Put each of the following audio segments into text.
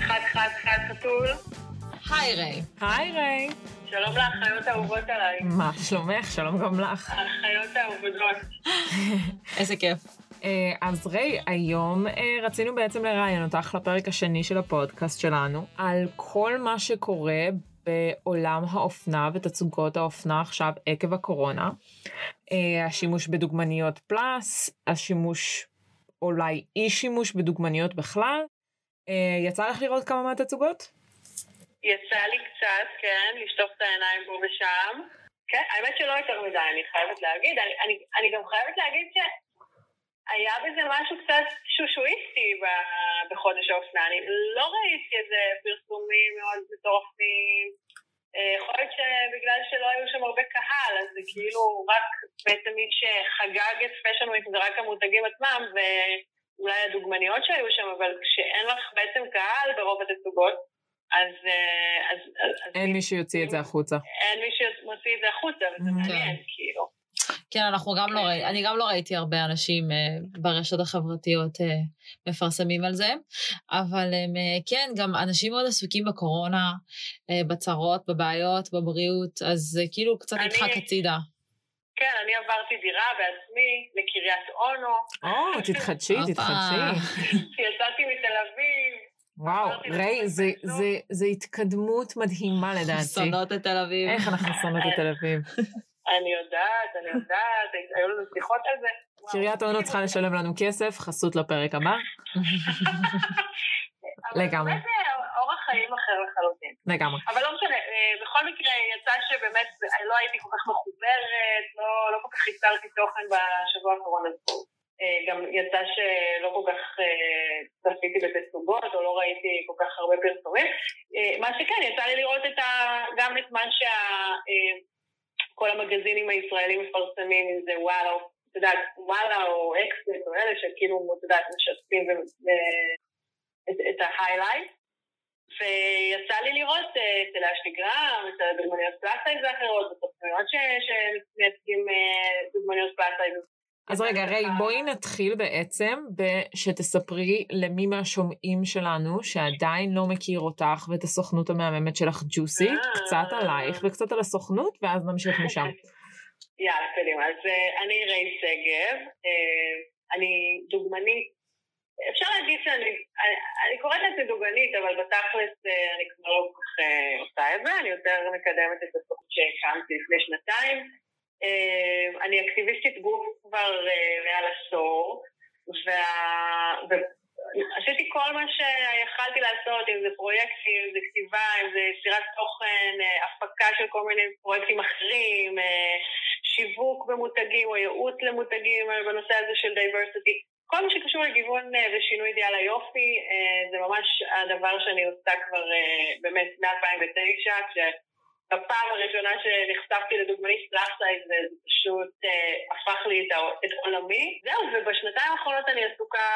חד חד חד חתול. היי ריי. היי ריי. שלום לאחיות האהובות עליי. מה שלומך? שלום גם לך. האחיות האהובות. איזה כיף. אה, אז ריי, היום אה, רצינו בעצם לראיין אותך לפרק השני של הפודקאסט שלנו, על כל מה שקורה בעולם האופנה ותצוגות האופנה עכשיו עקב הקורונה. אה, השימוש בדוגמניות פלאס, השימוש, אולי אי שימוש בדוגמניות בכלל. יצא לך לראות כמה מהתצוגות? יצא לי קצת, כן, לשטוף את העיניים פה ושם. כן, האמת שלא יותר מדי, אני חייבת להגיד. אני, אני, אני גם חייבת להגיד ש... היה בזה משהו קצת שושואיסטי בחודש האופנה. אני לא ראיתי איזה פרסומים מאוד מטורפים. אה, יכול להיות שבגלל שלא היו שם הרבה קהל, אז זה כאילו רק בעצם מי שחגג את פשן וויק זה רק המותגים עצמם, ואולי הדוגמניות שהיו שם, אבל כשאין לך בעצם קהל ברוב התצוגות, אז... אה, אז, אז אין מי שיוציא את זה החוצה. אין מי שמוציא את זה החוצה, וזה כן. מעניין, כאילו. כן, אנחנו גם לא ראיתי, אני גם לא ראיתי הרבה אנשים uh, ברשתות החברתיות uh, מפרסמים על זה, אבל כן, גם אנשים מאוד עסוקים בקורונה, בצרות, בבעיות, בבריאות, אז כאילו קצת נדחק הצידה. כן, אני עברתי דירה בעצמי לקריית אונו. או, תתחדשי, תתחדשי. יצאתי מתל אביב. וואו, ריי, זה, זה, זה התקדמות מדהימה לדעתי. שונאות את תל אביב. איך אנחנו שונאות את תל אביב. אני יודעת, אני יודעת, היו לנו שיחות על זה. קריית אונו צריכה לשלם לנו כסף, חסות לפרק הבא. לגמרי. אורח חיים אחר לחלוטין. לגמרי. אבל לא משנה, אה, בכל מקרה יצא שבאמת לא הייתי כל כך מחוברת, לא, לא כל כך ייצרתי תוכן בשבוע האחרון הזה. אה, גם יצא שלא כל כך אה, צפיתי בתצוגות, או לא ראיתי כל כך הרבה פרסומים. מה שכן, יצא לי לראות את ה, גם את מה שה... כל המגזינים הישראלים מפרסמים, אם זה וואלה, את יודעת, וואלה או אקסט או אלה שכאילו, את יודעת, משתפים את, את ה highlight. ויצא לי לראות אה, אצל אשלי גרהאם, אצל הדוגמניות plus size האחרות, בסוכנויות שמייצגים אה, דוגמניות plus size. אז רגע, ריי, בואי נתחיל בעצם שתספרי למי מהשומעים שלנו שעדיין לא מכיר אותך ואת הסוכנות המהממת שלך ג'וסי, אה. קצת עלייך וקצת על הסוכנות, ואז נמשיך משם. יאללה, קדימה. אז אה, אני ריי שגב, אה, אני דוגמנית. אפשר להגיד שאני, אני קוראת לזה דוגמנית, אבל בתכלס אני כבר לא כל כך עושה את זה, אני יותר מקדמת את הסוכנות שהקמתי לפני שנתיים. אה, אני אקטיביסטית גוף כבר אה, מעל עשור, ועשיתי כל מה שיכלתי לעשות, אם זה פרויקטים, אם זה כתיבה, אם זה יצירת תוכן, אה, הפקה של כל מיני פרויקטים אחרים, שיווק במותגים או ייעוץ למותגים בנושא הזה של diversity. כל מה שקשור לגיוון ושינוי אידיאל היופי, זה ממש הדבר שאני עושה כבר באמת מ-2009, בפעם הראשונה שנחשפתי לדוגמנית plus size זה פשוט אה, הפך לי את עולמי. זהו, ובשנתיים האחרונות אני עסוקה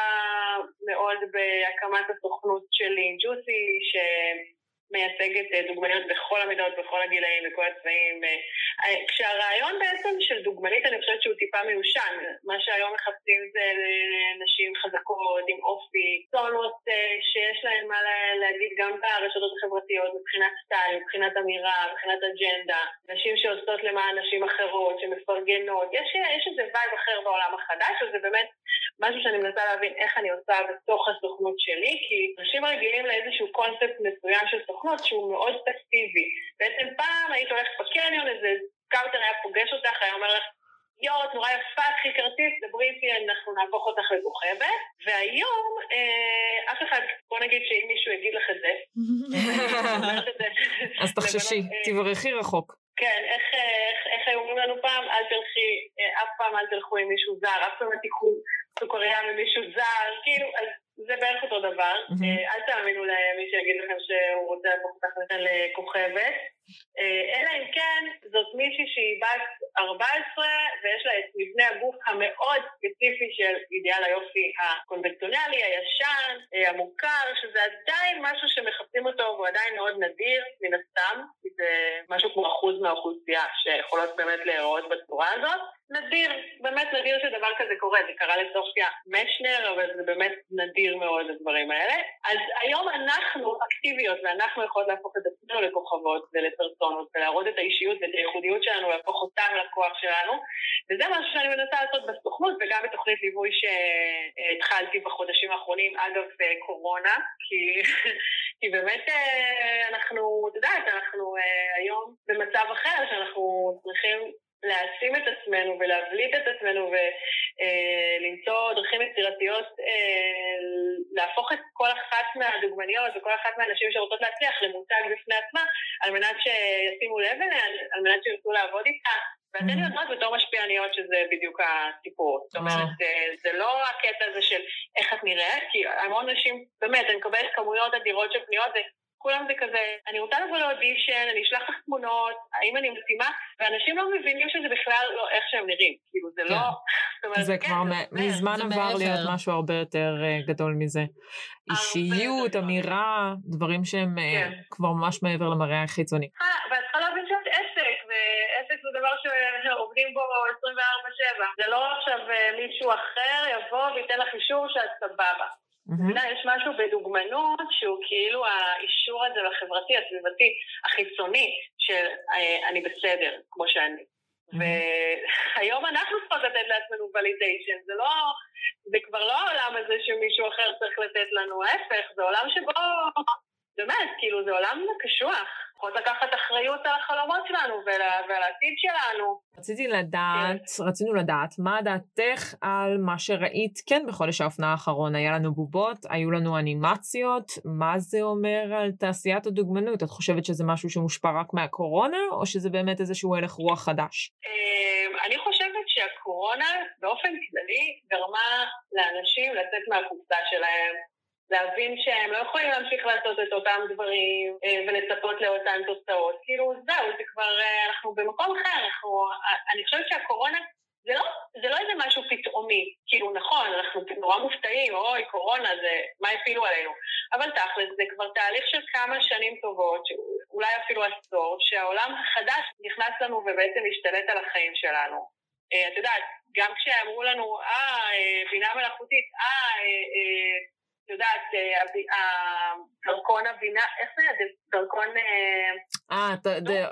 מאוד בהקמת הסוכנות שלי, ג'וסי, ש... מייצגת אה, דוגמניות בכל המידות, בכל הגילאים, בכל הצבעים. אה, אה, כשהרעיון בעצם של דוגמנית, אני חושבת שהוא טיפה מיושן. מה שהיום מחפשים זה נשים חזקות, עם אופי, שונות שיש להן מה להגיד גם ברשתות החברתיות, מבחינת סטייל, מבחינת אמירה, מבחינת אג'נדה. נשים שעושות למען נשים אחרות, שמפרגנות. יש, יש איזה vibe אחר בעולם החדש, וזה באמת משהו שאני מנסה להבין איך אני עושה בתוך הסוכנות שלי, כי אנשים רגילים לאיזשהו קונספט מסוים של סוכנות שהוא מאוד פסיבי. בעצם פעם היית הולכת בקניון, איזה scouter היה פוגש אותך, היה אומר לך, יואו, את נורא יפה, קחי כרטיס, דברי איתי, אנחנו נהפוך אותך לכוכבת. והיום, אה, אף אחד, בוא נגיד שאם מישהו יגיד לך את זה, אז תחששי, אה, תברחי רחוק. כן, איך, איך, איך היו אומרים לנו פעם, אל תלכי, אה, אף פעם אל תלכו עם מישהו זר, אף פעם אל תיקחו סוכריה ממישהו זר, כאילו, אז זה בערך אותו דבר. Mm-hmm. אל תאמינו למי שיגיד לכם שהוא רוצה להפוך אותך לכוכבת. אה, אלא אם כן, זאת מישהי שהיא בת 14 ויש לה את מבנה הגוף המאוד ספציפי של אידיאל היופי הקונבנציונלי, הישן, אה, המוכר, שזה עדיין משהו שמחפשים אותו והוא עדיין מאוד נדיר, מן הסתם, כי זה משהו כמו אחוז מהאוכלוסייה שיכולות באמת להיראות בצורה הזאת. נדיר, באמת נדיר שדבר כזה קורה, זה קרה לסופיה משנר, אבל זה באמת נדיר מאוד הדברים האלה. אז היום אנחנו קריאטיביות, ואנחנו יכולות להפוך את עצמנו לכוכבות ולפרסונות, ולהראות את האישיות ואת הייחודיות שלנו, להפוך אותם לכוח שלנו, וזה משהו שאני מנסה לעשות בסוכנות וגם בתוכנית ליווי שהתחלתי בחודשים האחרונים, אגב קורונה, כי, כי באמת אנחנו, את יודעת, אנחנו היום במצב אחר, שאנחנו צריכים להעצים את עצמנו ולהבליט את עצמנו ולמצוא דרכים יצירתיות, אה, להפוך את כל אחת מהדוגמניות וכל אחת מהנשים שרוצות להצליח למותג בפני עצמה, על מנת שישימו לב אליהן, על מנת שירצו לעבוד איתה. ואתן mm-hmm. יודעות בתור משפיעניות שזה בדיוק הסיפור. זאת אומרת, זה לא הקטע הזה של איך את נראית, כי המון נשים, באמת, אני מקבלת כמויות אדירות של פניות, כולם זה כזה, אני רוצה לבוא לאודישן, אני אשלח לך תמונות, האם אני מתאימה, ואנשים לא מבינים שזה בכלל לא איך שהם נראים, כאילו זה לא... כן. זה כבר מזמן עבר להיות משהו הרבה יותר אה, גדול מזה. אישיות, אמירה, דברים שהם אה, כן. כבר ממש מעבר למראה החיצוני. אה, ואת צריכה להבין שאת עסק, ועסק זה דבר שעובדים בו 24/7. זה לא עכשיו מישהו אחר יבוא וייתן לך אישור שאת סבבה. Mm-hmm. יש משהו בדוגמנות שהוא כאילו האישור הזה החברתי, הסביבתי, החיצוני, של אה, אני בסדר, כמו שאני. Mm-hmm. והיום אנחנו צריכות לתת לעצמנו ולידיישן, זה לא, זה כבר לא העולם הזה שמישהו אחר צריך לתת לנו, ההפך, זה עולם שבו, באמת, כאילו זה עולם קשוח. צריכות לקחת אחריות על החלומות שלנו ועל העתיד שלנו. רציתי לדעת, כן. רצינו לדעת, מה דעתך על מה שראית כן בחודש האופנה האחרון? היה לנו בובות, היו לנו אנימציות, מה זה אומר על תעשיית הדוגמנות? את חושבת שזה משהו שמושפע רק מהקורונה, או שזה באמת איזשהו הלך רוח חדש? אמ, אני חושבת שהקורונה באופן כללי גרמה לאנשים לצאת מהקופסה שלהם, להבין שהם לא יכולים להמשיך לעשות את אותם דברים אה, ולצפות לאותן תוצאות. כאילו, זהו, זה כבר, אה, אנחנו במקום אחר, אנחנו, אני חושבת שהקורונה זה לא, זה לא איזה משהו פתאומי, כאילו נכון, אנחנו נורא מופתעים, אוי, קורונה, זה, מה הפילו עלינו? אבל תכל'ס, זה כבר תהליך של כמה שנים טובות, אולי אפילו עשור, שהעולם החדש נכנס לנו ובעצם השתלט על החיים שלנו. אה, את יודעת, גם כשאמרו לנו, אה, בינה מלאכותית, אה, את יודעת, אה, דרכון הבינה, איך זה? דרכון... אה, אה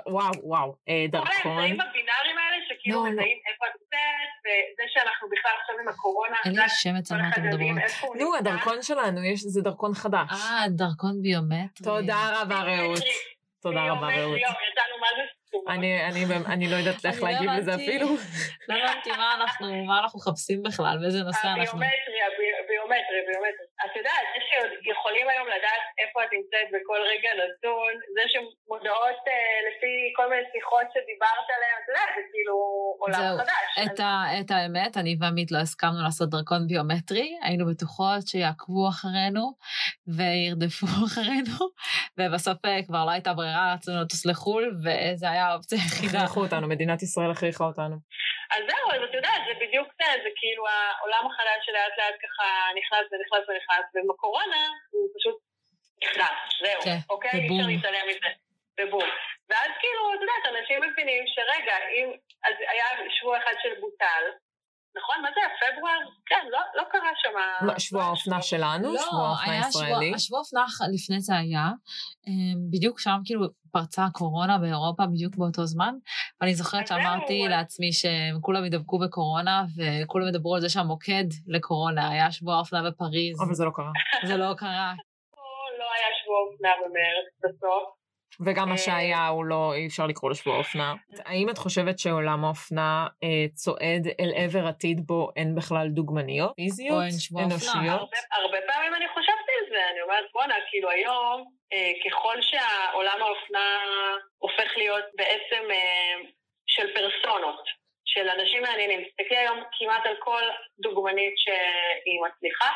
וואו, וואו, אה, דרכון. כל האמצעים הבינאריים האלה, שכאילו לא, לא. מזהים איפה את נמצאת, וזה שאנחנו בכלל עכשיו עם הקורונה, אין לי שם אצל מה אתם מדברים. נו, הדרכון שלנו, זה דרכון חדש. אה, דרכון ביומטרי. תודה רבה, רעות. תודה רבה, רעות. יצאנו מה זה אני, אני, אני לא יודעת איך להגיב לזה אפילו. לא הבנתי מה אנחנו, מה אנחנו מחפשים בכלל, באיזה נושא אנחנו... הביומטרי, הביומטרי, הביומטרי. את יודעת, זה שיכולים היום לדעת איפה את נמצאת בכל רגע נתון, זה שמודעות אה, לפי כל מיני שיחות שדיברת עליהן, את יודעת, זה כאילו עולם חדש. את, ה, את האמת, אני ועמית לא הסכמנו לעשות דרכון ביומטרי, היינו בטוחות שיעקבו אחרינו וירדפו אחרינו, ובסוף אה, כבר לא הייתה ברירה, רצינו לטוס לחו"ל, וזה היה האופציה היחידה. הכריחו אותנו, מדינת ישראל הכריחה אותנו. אז זהו, אז את יודעת, זה בדיוק זה, זה כאילו העולם החדש שלאט לאט ככה נכנס ונכנס ונכנס, ובקורונה הוא פשוט נכנס, זהו, כן, אוקיי? אי אפשר להתעלם מזה, ובום. ואז כאילו, את יודעת, אנשים מבינים שרגע, אם, אז היה שבוע אחד של בוטל, נכון? מה זה היה? פברואר? כן, לא, לא קרה שם... שבוע האופנה שלנו? לא, שבוע האופנה הישראלי? שבוע, השבוע האופנה לפני זה היה, אמ, בדיוק שם כאילו פרצה הקורונה באירופה בדיוק באותו זמן, ואני זוכרת שאמרתי לעצמי שהם כולם ידבקו בקורונה, וכולם ידברו על זה שהמוקד לקורונה היה שבוע האופנה בפריז. אבל זה לא קרה. זה לא קרה. לא היה שבוע אופנה במרץ בסוף. וגם מה שהיה הוא לא, אי אפשר לקרוא לשבוע אופנה. האם את חושבת שעולם האופנה אה, צועד אל עבר עתיד בו אין בכלל דוגמניות פיזיות, אנושיות? הרבה, פעמים אני חושבת על זה, אני אומרת בואנה, כאילו היום, אה, ככל שהעולם האופנה הופך להיות בעצם אה, של פרסונות, של אנשים מעניינים, תסתכלי היום כמעט על כל דוגמנית שהיא מצליחה,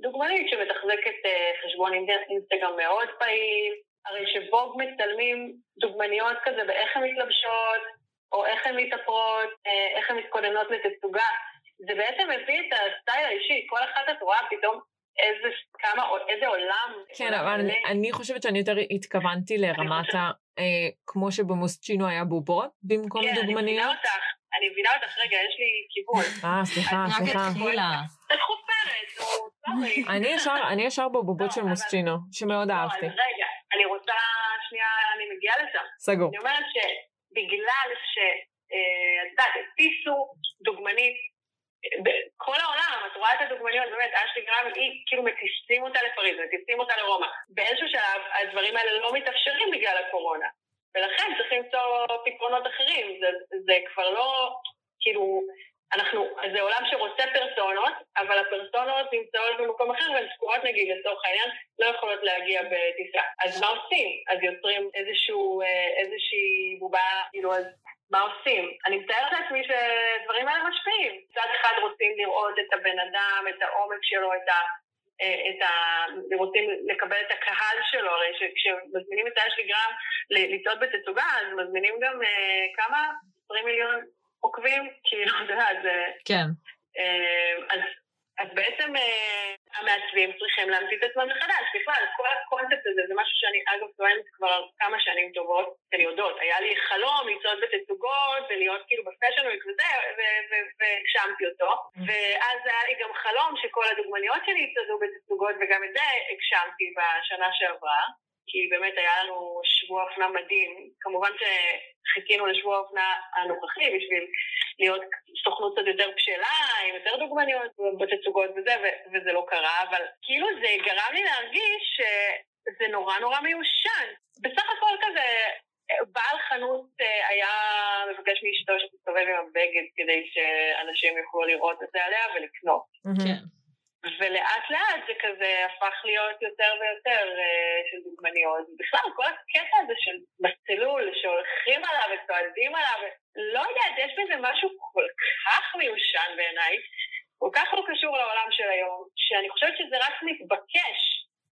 דוגמנית שמתחזקת אה, חשבון אינסטגרם מאוד פעיל, הרי שבוג מצלמים דוגמניות כזה באיך הן מתלבשות, או איך הן מתאפרות, אה, איך הן מתכוננות לתצוגה. זה בעצם מביא את הסטייל האישי, כל אחת את רואה פתאום איזה, כמה, איזה עולם. כן, אבל אני, אני חושבת שאני יותר התכוונתי לרמת ה... אה, כמו שבמוסצ'ינו היה בובות במקום כן, דוגמניות. כן, אני מבינה אותך, אני מבינה אותך, רגע, יש לי כיוון. אה, סליחה, סליחה. את או סורי. אני ישר בבובות של מוסצ'ינו, שמאוד לא, אהבתי. רגע, אני סגור. אני אומרת שבגלל ש... אה, את יודעת, הטיסו דוגמנית בכל העולם, את רואה את הדוגמניות, באמת, אשלי גרם, היא, כאילו מטיסים אותה לפריז, מטיסים אותה לרומא. באיזשהו שלב הדברים האלה לא מתאפשרים בגלל הקורונה. ולכן צריך למצוא פתרונות אחרים. זה, זה כבר לא, כאילו, אנחנו, זה עולם שרוצה פרסונות, אבל הפרסונות נמצאות במקום אחר והן תקועות נגיד לצורך העניין, לא יכולות להגיע בטיסה. אז מה עושים? אז יוצרים איזשהו, אה, איזושהי בובה, כאילו, אז מה עושים? אני מתארת לעצמי שדברים האלה משפיעים. מצד אחד רוצים לראות את הבן אדם, את העומק שלו, את ה... אה, את ה... רוצים לקבל את הקהל שלו, הרי כשמזמינים את האש גרם לצעוד בתצוגה, אז מזמינים גם אה, כמה? 20 מיליון עוקבים? כאילו, אתה יודע, זה... כן. אה, אז אז בעצם אה, המעצבים צריכים להמציא את עצמם מחדש. בכלל, כל הקונספט הזה זה משהו שאני אגב טוענת כבר כמה שנים טובות, אתן יודעות. היה לי חלום לצעוד בתצוגות ולהיות כאילו בפשן וויק וזה, והגשמתי אותו. ואז היה לי גם חלום שכל הדוגמניות שלי יצעדו בתצוגות, וגם את זה הגשמתי בשנה שעברה. כי באמת היה לנו שבוע אופנה מדהים. כמובן שחיכינו לשבוע האופנה הנוכחי בשביל להיות סוכנות קצת יותר בשלה, עם יותר דוגמניות בתצוגות וזה, וזה לא קרה, אבל כאילו זה גרם לי להרגיש שזה נורא נורא מיושן. בסך הכל כזה, בעל חנות אה, היה מבקש מאשתו שתסתובב עם הבגד כדי שאנשים יוכלו לראות את זה עליה ולקנות. כן. ולאט לאט זה כזה הפך להיות יותר ויותר uh, של דוגמניות. בכלל, כל הקטע הזה של בצלול, שהולכים עליו וצועדים עליו, לא יודעת, יש בזה משהו כל כך מיושן בעיניי, כל כך לא קשור לעולם של היום, שאני חושבת שזה רק מתבקש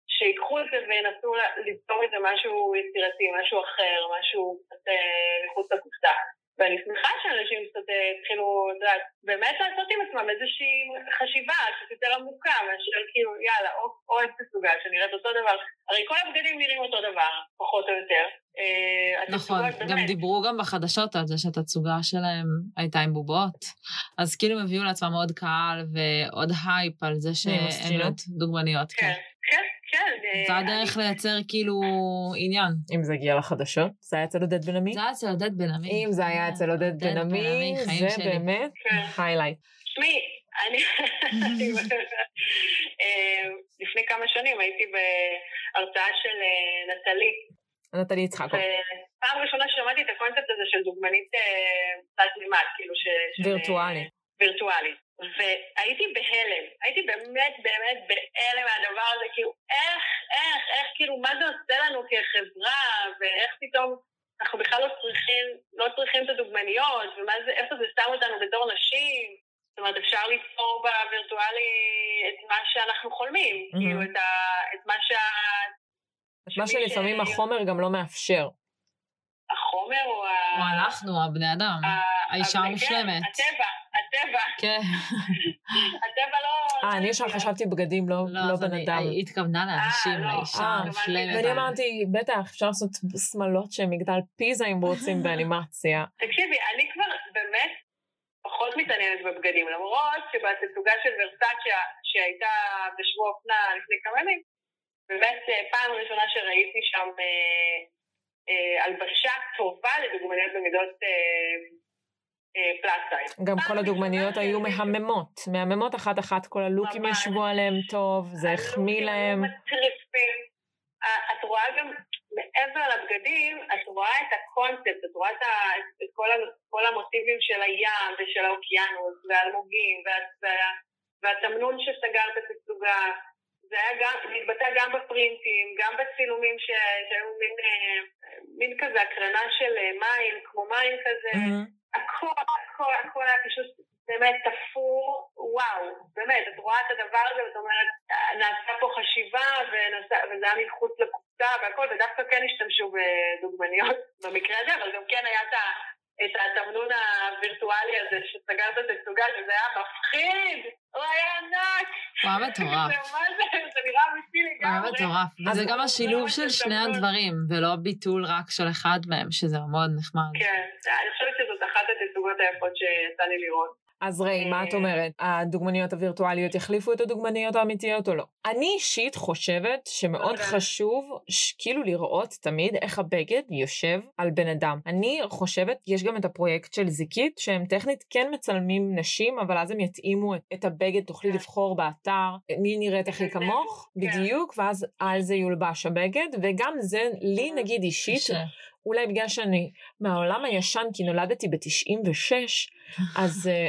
שיקחו את זה וינסו ליצור מזה משהו יצירתי, משהו אחר, משהו uh, מחוץ לקופסה. ואני שמחה שאנשים קצת אה, התחילו, את יודעת, באמת לעשות עם עצמם איזושהי חשיבה קצת יותר עמוקה, מאשר כאילו, יאללה, או, או איזה תצוגה שנראית אותו דבר. הרי כל הבגדים נראים אותו דבר, פחות או יותר. אה, נכון, גם דיברו גם בחדשות על זה שהתצוגה שלהם הייתה עם בובות, אז כאילו הם הביאו לעצמם עוד קהל ועוד הייפ על זה באמת דוגמניות. כן, כן. כן. זה הדרך לייצר כאילו עניין. אם זה הגיע לחדשות, זה היה אצל עודד בן עמי? זה היה אצל עודד בן עמי. אם זה היה אצל עודד בן עמי, זה באמת היילייט. תשמעי, אני... אה, לפני כמה שנים הייתי בהרצאה של אה, נטלי. נטלי יצחקוב. פעם ראשונה שמעתי את הקונספט הזה של דוגמנית צד אה, מימד, כאילו ש... וירטואלי. וירטואלי. והייתי בהלם, הייתי באמת באמת בהלם מהדבר הזה, כאילו איך, איך, איך, כאילו מה זה עושה לנו כחברה, ואיך פתאום אנחנו בכלל לא צריכים, לא צריכים את הדוגמניות, ומה זה, איפה זה שם אותנו בתור נשים, זאת אומרת אפשר ליצור בווירטואלי את מה שאנחנו חולמים, mm-hmm. כאילו את, ה, את מה שה... את מה שלפעמים ש... החומר גם לא מאפשר. החומר או ה... או אנחנו, הבני אדם, האישה המושלמת. הטבע, הטבע. כן. הטבע לא... אה, אני ישר חשבתי בגדים, לא, לא, לא בן אדם. היא התכוונה לאנשים, לא. לאישה המושלמת. ואני אמרתי, בטח, אפשר לעשות שמלות שהן מגדל פיזה אם רוצים באנימציה. תקשיבי, אני כבר באמת פחות מתעניינת בבגדים, למרות שבתצוגה של ורסאצ'ה שהייתה בשבוע אופנה לפני כמה ימים, באמת אה, פעם ראשונה שראיתי שם אה, אה, הלבשה טובה לדוגמניות במידות פלאס גם כל הדוגמניות היו מהממות, מהממות אחת-אחת, כל הלוקים ישבו עליהם טוב, זה החמיא להם. את רואה גם, מעבר לבגדים, את רואה את הקונספט, את רואה את, את כל, כל המוטיבים של הים ושל האוקיינוס והאלמוגים והתמנון שסגר את התצוגה. זה היה גם, זה התבטא גם בפרינטים, גם בצילומים שהיו מין, אה, מין כזה הקרנה של אה, מים, כמו מים כזה. Mm-hmm. הכל, הכל, הכל היה פשוט באמת תפור, וואו, באמת, את רואה את הדבר הזה ואת אומרת, נעשה פה חשיבה ונעשה, וזה היה מחוץ לקופסה והכל, ודווקא כן השתמשו בדוגמניות במקרה הזה, אבל גם כן היה את ה... את התמנון הווירטואלי הזה שסגר את התצוגה, שזה היה מפחיד, הוא היה ענק. הוא היה מטורף. זה נראה אמיתי לגמרי. היה מטורף, וזה גם השילוב של שני הדברים, ולא ביטול רק של אחד מהם, שזה מאוד נחמד. כן, אני חושבת שזאת אחת התצוגות היפות שיצא לי לראות. אז ראי, מה את אה, אומרת? הדוגמניות הווירטואליות יחליפו את הדוגמניות האמיתיות או לא? אני אישית חושבת שמאוד. חשוב כאילו לראות תמיד איך הבגד יושב על בן אדם. אני חושבת, יש גם את הפרויקט של זיקית, שהם טכנית כן מצלמים נשים, אבל אז הם יתאימו את, הבגד, תוכלי כן. לבחור באתר מי נראית הכי כמוך, כן. בדיוק, ואז על זה יולבש הבגד, וגם זה לי. נגיד אישית, אולי בגלל שאני מהעולם הישן, כי נולדתי ב-96, אז אה,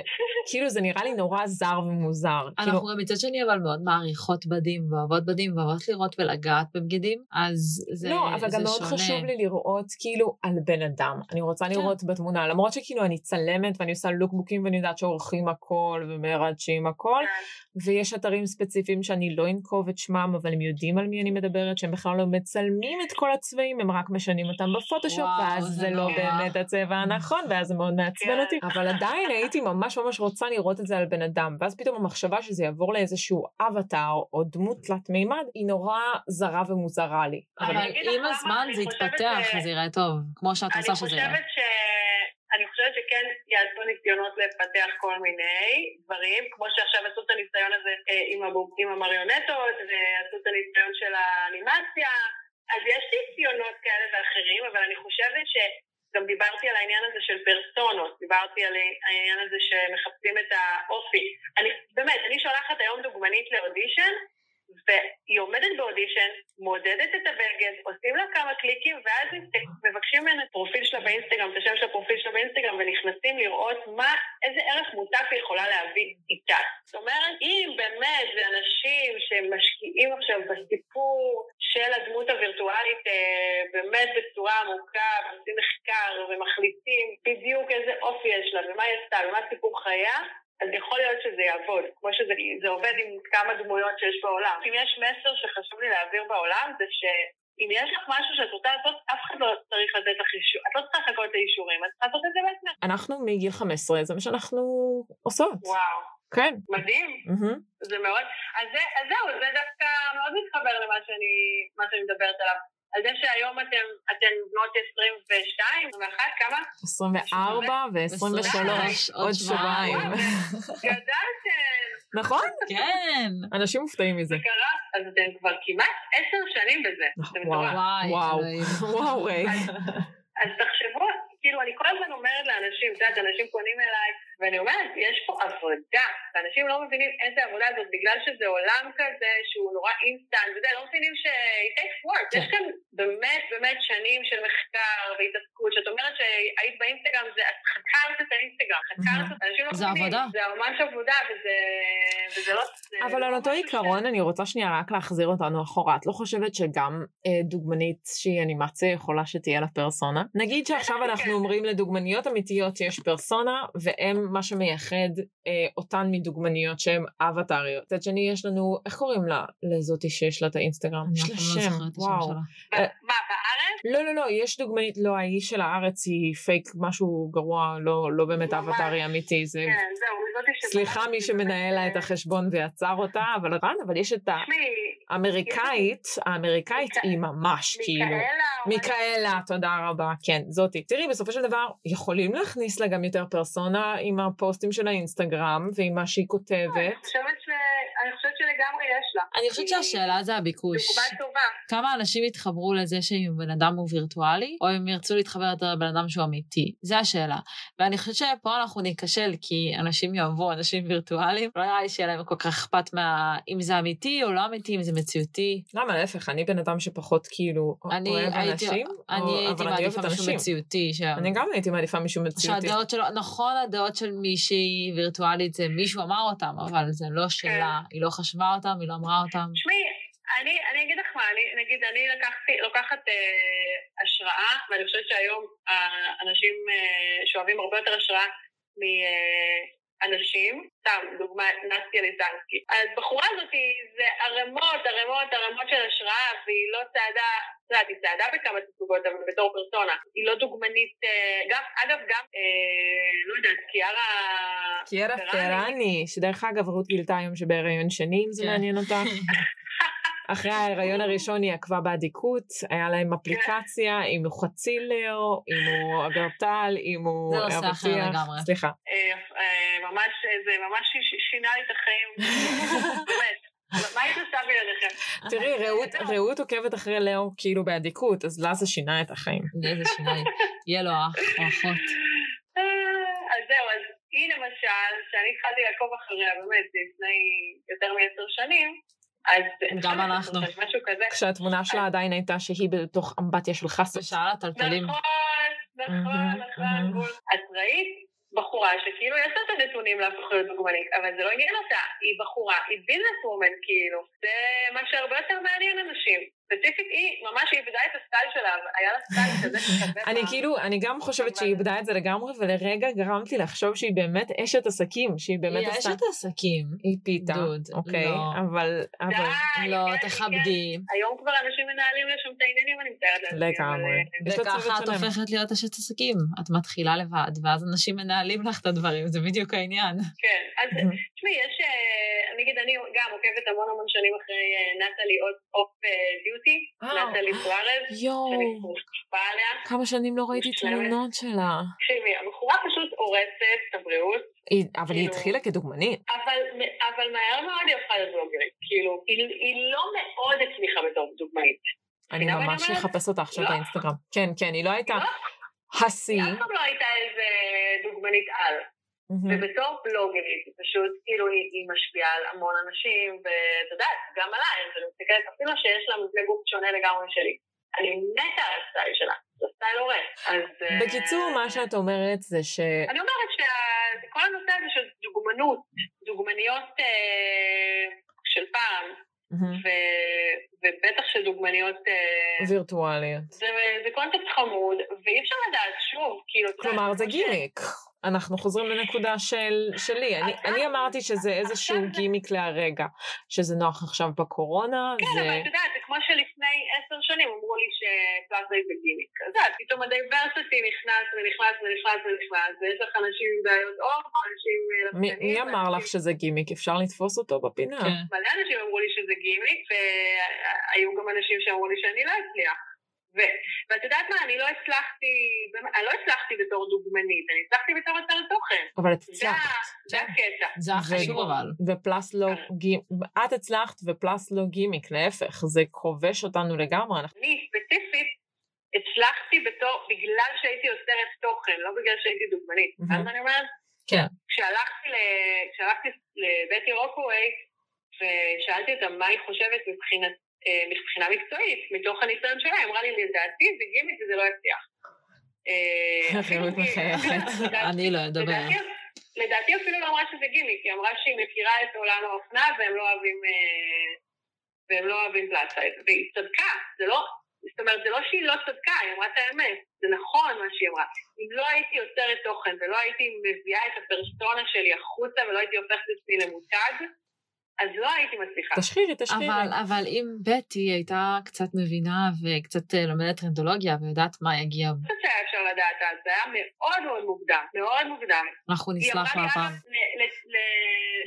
כאילו זה נראה לי נורא זר ומוזר. כאילו, אנחנו גם מצד שני אבל מאוד מעריכות בדים ואוהבות בדים ואוהבות לראות ולגעת בבגדים, אז זה לא, אבל גם מאוד שונה. חשוב לי לראות כאילו על בן אדם. אני רוצה כן. לראות בתמונה, למרות שכאילו אני צלמת ואני עושה לוקבוקים ואני יודעת שעורכים הכל ומרדשים הכל, כן. ויש אתרים ספציפיים שאני לא אנקוב את שמם, אבל הם יודעים על מי אני מדברת, שהם בכלל לא מצלמים את כל הצבעים, הם רק משנים אותם בפוטושופ, ואז זה זה לא. באמת הצבע הנכון, ואז זה מאוד מעצבן כן. אותי. אבל עדיין הייתי ממש ממש רוצה לראות את זה על בן אדם, ואז פתאום המחשבה שזה יעבור לאיזשהו אבטאר או דמות תלת מימד, היא נורא זרה ומוזרה לי. אבל עם הזמן אני זה חושבת יתפתח ש- וזה ייראה טוב, כמו שאת רוצה שזה יראה. חושבת ש... אני חושבת שכן יעשו ניסיונות לפתח כל מיני דברים, כמו שעכשיו עשו את הניסיון הזה אה, עם, הבוב, עם המריונטות, ועשו את הניסיון של האנימציה, אז יש ניסיונות כאלה ואחרים, אבל אני חושבת שגם דיברתי על העניין הזה של פרסונות, דיברתי על העניין הזה שמחפשים את האופי. אני, באמת, אני שולחת היום דוגמנית לאודישן, והיא עומדת באודישן, מודדת את הבגד, עושים לה כמה קליקים, ואז מבקשים ממנה את הפרופיל שלה באינסטגרם, את השם של הפרופיל שלה באינסטגרם, ונכנסים לראות מה, איזה ערך מותק היא יכולה להביא איתה. זאת אומרת, אם באמת זה אנשים שמשקיעים עכשיו בסיפור של הדמות הווירטואלית אה, באמת בצורה עמוקה, ועושים מחקר ומחליטים בדיוק איזה אופי יש לה, ומה היא עשתה, ומה סיפור חייה, אז יכול להיות שזה יעבוד, כמו שזה זה עובד עם כמה דמויות שיש בעולם. אם יש מסר שחשוב לי להעביר בעולם, זה שאם יש לך משהו שאת רוצה לעשות, אף אחד לא צריך לתת לך אישור, את לא צריכה לחכות לאישורים, את צריכה לעשות את זה בעצמך. אנחנו מגיל 15, זה מה שאנחנו עושות. וואו, כן. מדהים. מהמם. זה מאוד, אז, זה, אז זהו, זה דווקא מאוד מתחבר למה שאני, מה שאני מדברת עליו. על זה שהיום אתם, אתם בנות 22, 21, כמה? 24 ו-23, עוד שבועיים. גדלתם, נכון? כן. אנשים מופתעים מזה. זה קרה, אז אתם כבר כמעט עשר שנים בזה. זה וואו. וואו. וואו ריי. אז תחשבו, כאילו, אני כל הזמן אומרת לאנשים, את יודעת, אנשים פונים אליי, ואני אומרת, יש פה עבודה, ואנשים לא מבינים איזה עבודה זאת, בגלל שזה עולם כזה שהוא נורא אינסטנט, וזה, לא מבינים ש- it takes work. יש כאן באמת באמת שנים של מחקר והתעסקות, שאת אומרת שהיית באינסטגרם, זה, את חקרת את האינסטגרם, חקרת, Mhm. אנשים לא זה מבינים. עבודה. זה ממש עבודה, וזה, וזה לא... אבל לא על אותו משהו עיקרון אני רוצה שנייה רק להחזיר אותנו אחורה. את לא חושבת שגם אה, דוגמנית שהיא אנימציה יכולה שתהיה לה פרסונה? נגיד שעכשיו אנחנו כן. אומרים לדוגמניות אמיתיות יש פרסונה, והם מה שמייחד אה, אותן מדוגמניות שהן אבטריות. מצד שני יש לנו, איך קוראים לה? לזאתי שיש לה את האינסטגרם? יש לה שם, וואו. מה, בארץ? לא, לא, לא, יש דוגמנית, לא, האיש של הארץ היא פייק, משהו גרוע, לא, לא באמת ממש. אבטרי אמיתי, זה... כן, זהו, זאתי ש... סליחה מי שמנהל לה את החשבון ויצר אותה, אבל רן, אבל יש את האמריקאית, האמריקאית היא ממש כאילו... מיכאלה, תודה רבה, כן, זאתי. תראי, בסופו של דבר, יכולים להכניס לה גם יותר פרסונה עם הפוסטים של האינסטגרם ועם מה שהיא אני כותבת. אני חושבת שלגמרי יש לה. אני חושבת שהשאלה זה הביקוש. דוגמה טובה. כמה אנשים יתחברו לזה שאם בן אדם הוא וירטואלי, או אם ירצו להתחבר יותר לבן אדם שהוא אמיתי. זה השאלה. ואני חושבת שפה אנחנו ניכשל, כי אנשים יאהבו אנשים וירטואליים. לא נראה לי שיהיה להם כל כך אכפת מה... אם זה אמיתי או לא אמיתי, אם זה מציאותי. למה, להפך, אני בן אדם שפחות כאילו אני אוהב הייתי, אנשים, אני או- הייתי אבל אני מעדיפה אוהבת משהו אנשים. מציאותי. אני גם הייתי מעדיפה מישהו מציאותי. שהדעות שלו, נכון הדעות של מישהי וירטואלית זה מישהו אמר אותם, אבל זה לא שלה, היא לא חשבה אותם, היא לא אמרה אותם. תשמעי, אני, אני אגיד לך מה, אני, נגיד, אני לקחתי, לוקחת אה, השראה, ואני חושבת שהיום האנשים אה, שואבים הרבה יותר השראה מאנשים, סתם, דוגמה, נסטי אליזנסקי. הבחורה הזאת זה ערימות, ערימות, ערימות של השראה, והיא לא צעדה, את יודעת, היא צעדה בכמה תצוגות, אבל בתור פרסונה. היא לא דוגמנית, אה, גם, אגב, גם, אה, לא יודעת, קיארה... קיארה פרני, שדרך אגב רות גילתה היום שבהיריון שני, אם זה כן. מעניין אותך. אחרי ההיריון הראשון היא עקבה באדיקות, היה להם אפליקציה, אם הוא חצילר, אם הוא אגרטל, אם הוא זה נושא אחר אבטיח. לגמרי. סליחה. אה, אה, ממש, זה ממש שינה לי את החיים. באמת. מה היית עושה בלעדיכם? תראי, רעות- רעות עוקבת אחרי לאו כאילו באדיקות, אז לה זה שינה את החיים. איזה שינוי. יהיה לו אח או אחות. אה, אז זהו, אז היא למשל, שאני התחלתי לעקוב אחריה באמת לפני יותר מעשר שנים, אז... גם אנחנו. משהו כזה. כשהתמונה שלה עדיין הייתה שהיא בתוך אמבטיה של חסות. ושאל הטלטלים. נכון, נכון, נכון. את ראית בחורה שכאילו יש לה את הנתונים להפוך להיות דוגמנית, אבל זה לא עניין אותה, היא בחורה, היא ביזנס וומן כאילו, זה מה שהרבה יותר מעניין אנשים. ספציפית היא, ממש היא איבדה את הסטייל שלה, היה לה סטייל כזה ששווה אני. כאילו, אני גם חושבת שהיא איבדה את זה לגמרי, ולרגע גרמתי לחשוב שהיא באמת אשת עסקים, שהיא באמת היא עשתה... אשת עסקים. היא פיתה, דוד, אוקיי? לא. אבל... אבל... די, לא, כן, תכבדי. כן. היום כבר אנשים מנהלים לשם את העניינים, אני מתארת לעצמי. לגמרי. אה, וככה את. הופכת להיות אשת עסקים. את מתחילה לבד, ואז אנשים מנהלים לך את הדברים, זה בדיוק העניין. כן, אז. תשמעי, יש, אה, נגיד אני גם עוקבת המון המון שנים אחרי אה, נטלי אוף דיוטי, אה, נטלי יואו, שאני מושפע עליה. כמה שנים לא ראיתי. תמונות שלה. תקשיבי, הבחורה פשוט הורסת את הבריאות, אבל היא כאילו- התחילה כדוגמנית. אבל, מהר מאוד היא הפכה לבלוגרית. כאילו, היא, לא מאוד הצליחה בתור דוגמנית. אני ממש? אחפש אותה עכשיו לא. באינסטגרם. כן, כן, היא לא הייתה לא? השיא. היא אף פעם לא הייתה איזה דוגמנית על. מהמם. ובתור בלוגרית, פשוט, כאילו, היא, היא משפיעה על המון אנשים, ואת יודעת, גם עליי, אני מסתכלת, אפילו שיש לה מבנה גוף שונה לגמרי שלי. אני מתה על הסטייל שלה, זה סטייל הורס. אז... אה, בקיצור, מה שאת אומרת זה ש... אני אומרת שכל הנושא הזה של דוגמנות, דוגמניות אה, של פעם, מהמם. ו- ובטח של דוגמניות, אה, וירטואליות. זה, זה קונספט חמוד, ואי אפשר לדעת, שוב, כאילו... כלומר, זה כמו ש- גימיק. אנחנו חוזרים לנקודה של, שלי. אני, אני אמרתי שזה איזשהו גימיק להרגע. שזה נוח עכשיו בקורונה, כן, זה... אבל את יודעת, זה כמו שלפני עשר שנים אמרו לי ש plus size זה גימיק. אז את יודעת, פתאום ה diversity נכנס ונכנס ונכנס ונכנס, ויש לך אנשים עם בעיות עור, אנשים אה, מי, מי אמר לך שזה גימיק? אפשר לתפוס אותו בפינה. כן. מלא אנשים אמרו לי שזה גימיק, והיו גם אנשים שאמרו לי שאני לא אצליח. ו- ואת יודעת מה, אני לא הצלחתי, אני לא הצלחתי בתור דוגמנית, אני הצלחתי בתור יוצרת תוכן. אבל את זה הצלחת. זה הקטע. זה החשוב ו- אבל. ופלס לא כן. גימיק, את הצלחת ופלס לא גימיק, להפך, זה כובש אותנו לגמרי. אני ספציפית הצלחתי בתור, בגלל שהייתי יוצרת תוכן, לא בגלל שהייתי דוגמנית. אז אני אומרת? כן. כשהלכתי, ל... כשהלכתי לבטי רוקאווי, ושאלתי אותה מה היא חושבת מבחינת, מבחינה מקצועית, מתוך הניסיון שלה, היא אמרה לי, לדעתי זה גימיק וזה לא יצליח. אה, כי- מחייכת. אני לא אדבר. לדעתי- אפילו לא אמרה שזה גימיק, היא אמרה שהיא מכירה את עולם האופנה והם לא אוהבים, אה, והם לא אוהבים plus size, והיא צדקה, זה לא, זאת אומרת, זה לא שהיא לא צדקה, היא אמרה את האמת, זה נכון מה שהיא אמרה. אם לא הייתי יוצרת תוכן ולא הייתי מביאה את הפרסונה שלי החוצה ולא הייתי הופכת את עצמי למותג, אז לא הייתי מצליחה. תשחירי, תשחירי. אבל, אבל אם בטי הייתה קצת מבינה וקצת אה, לומדת טרנדולוגיה ויודעת מה יגיע, אני חושבת שהיה אפשר לדעת אז, זה היה מאוד מאוד מוקדם, מאוד מוקדם. אנחנו נסלח לה הפעם.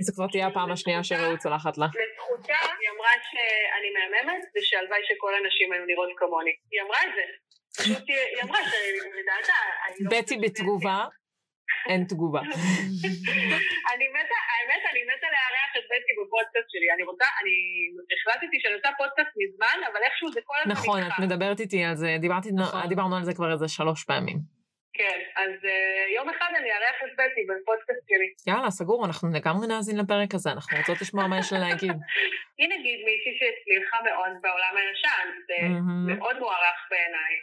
זה כבר תהיה הפעם השנייה שרעות צולחת לה. לזכותה, היא אמרה שאני מהממת, ושהלוואי שכל הנשים היו נראות כמוני. היא אמרה את זה. פשוט היא אמרה שלדעתה... אני לא בטי בתגובה, אין תגובה. אני מתה, האמת, אני מתה בטי בפודקאסט שלי. אני רוצה, אני החלטתי שאני עושה פודקאסט מזמן, אבל איכשהו זה כל הזמן נכון, את. מדברת איתי על זה, דיברתי, נכון. דיברנו על זה כבר איזה שלוש פעמים. כן, אז אה, יום אחד אני אארח את בטי בפודקאסט שלי. יאללה, סגור, אנחנו לגמרי נאזין לפרק הזה, אנחנו רוצות לשמוע מה יש לה להגיד. היא נגיד מישהי שהצליחה מאוד בעולם הישן, זה מהמם. מאוד מוערך בעיניי.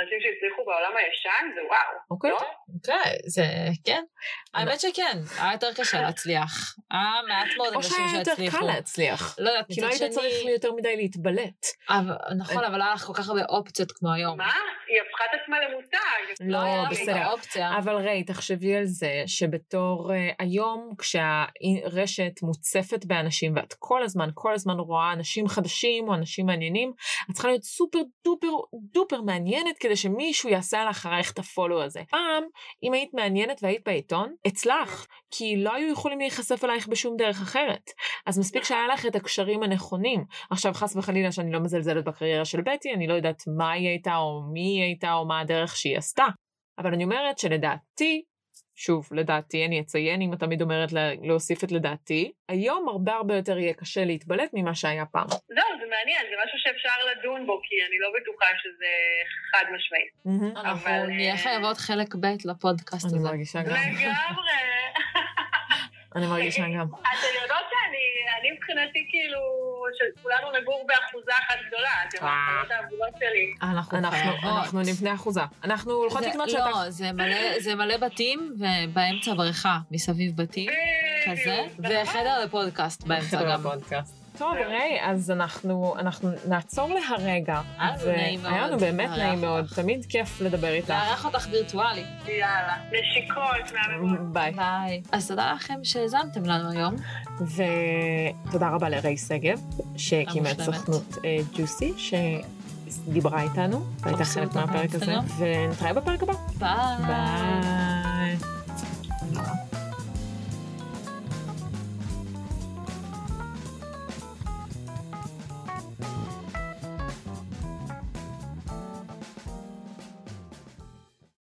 אנשים שהצליחו בעולם הישן, זה וואו. אוקיי. לא? אוקיי, זה כן. האמת שכן, היה יותר קשה להצליח. היה מעט מאוד או אנשים שהיה יותר שהצליחו. קל להצליח. לא יודעת, כי לא היית צריך. יותר מדי להתבלט. אבל- נכון, אבל היה לך כל כך הרבה אופציות כמו היום. מה? היא הפכה את עצמה למותג. לא, היה בסדר. אופציה. אבל ריי, תחשבי על זה שבתור uh, היום, כשהרשת מוצפת באנשים ואת כל הזמן, כל הזמן רואה אנשים חדשים או אנשים מעניינים, את צריכה להיות סופר דופר דופר מעניינת כדי שמישהו יעשה לך אחרייך את הפולו הזה. פעם, אם היית מעניינת והיית בעיתון, הצלח, כי לא היו יכולים להיחשף אלייך בשום דרך אחרת. אז מספיק שהיה לך את הקשרים הנכונים. עכשיו, חס וחלילה שאני לא מזלזלת בקריירה של בטי, אני לא יודעת מה היא הייתה או מי היא הייתה או מה הדרך שהיא עשתה. אבל אני אומרת שלדעתי, שוב, לדעתי, אני אציין אם את תמיד אומרת לה, להוסיף את לדעתי, היום הרבה הרבה יותר יהיה קשה להתבלט ממה שהיה פעם. זהו, זה מעניין, זה משהו שאפשר לדון בו, כי אני לא בטוחה שזה חד משמעית. אנחנו נהיה אה, חייבות חלק ב' לפודקאסט אני הזה. מרגישה גם. לגמרי. אני מרגישה גם. אתן יודעות שאני, אני מבחינתי כאילו, שכולנו נגור באחוזה אחת גדולה, אתם אה. האחוזות האבודות שלי. אנחנו אנחנו, חייבות. אנחנו נבנה אחוזה. אנחנו הולכות לקנות שטח. לא, זה מלא- בתים, ובאמצע בריכה מסביב בתים, כזה, בדיוק, וחדר לפודקאסט באמצע גם. טוב, ריי, אז אנחנו, אנחנו נעצור להרגע. היה לנו נעים מאוד והיה לנו באמת נעים מאוד, אותך. תמיד כיף לדבר איתך. לארח אותך וירטואלי. יאללה. נשיקות מהממות. ביי. ביי. אז תודה לכם שהאזנתם לנו היום. ותודה רבה לריי שגב, שהקימה את. סוכנות אה, ג'וסי, שדיברה איתנו, והייתה חלק מהפרק הזה. ונתראה בפרק הבא. ביי. ביי.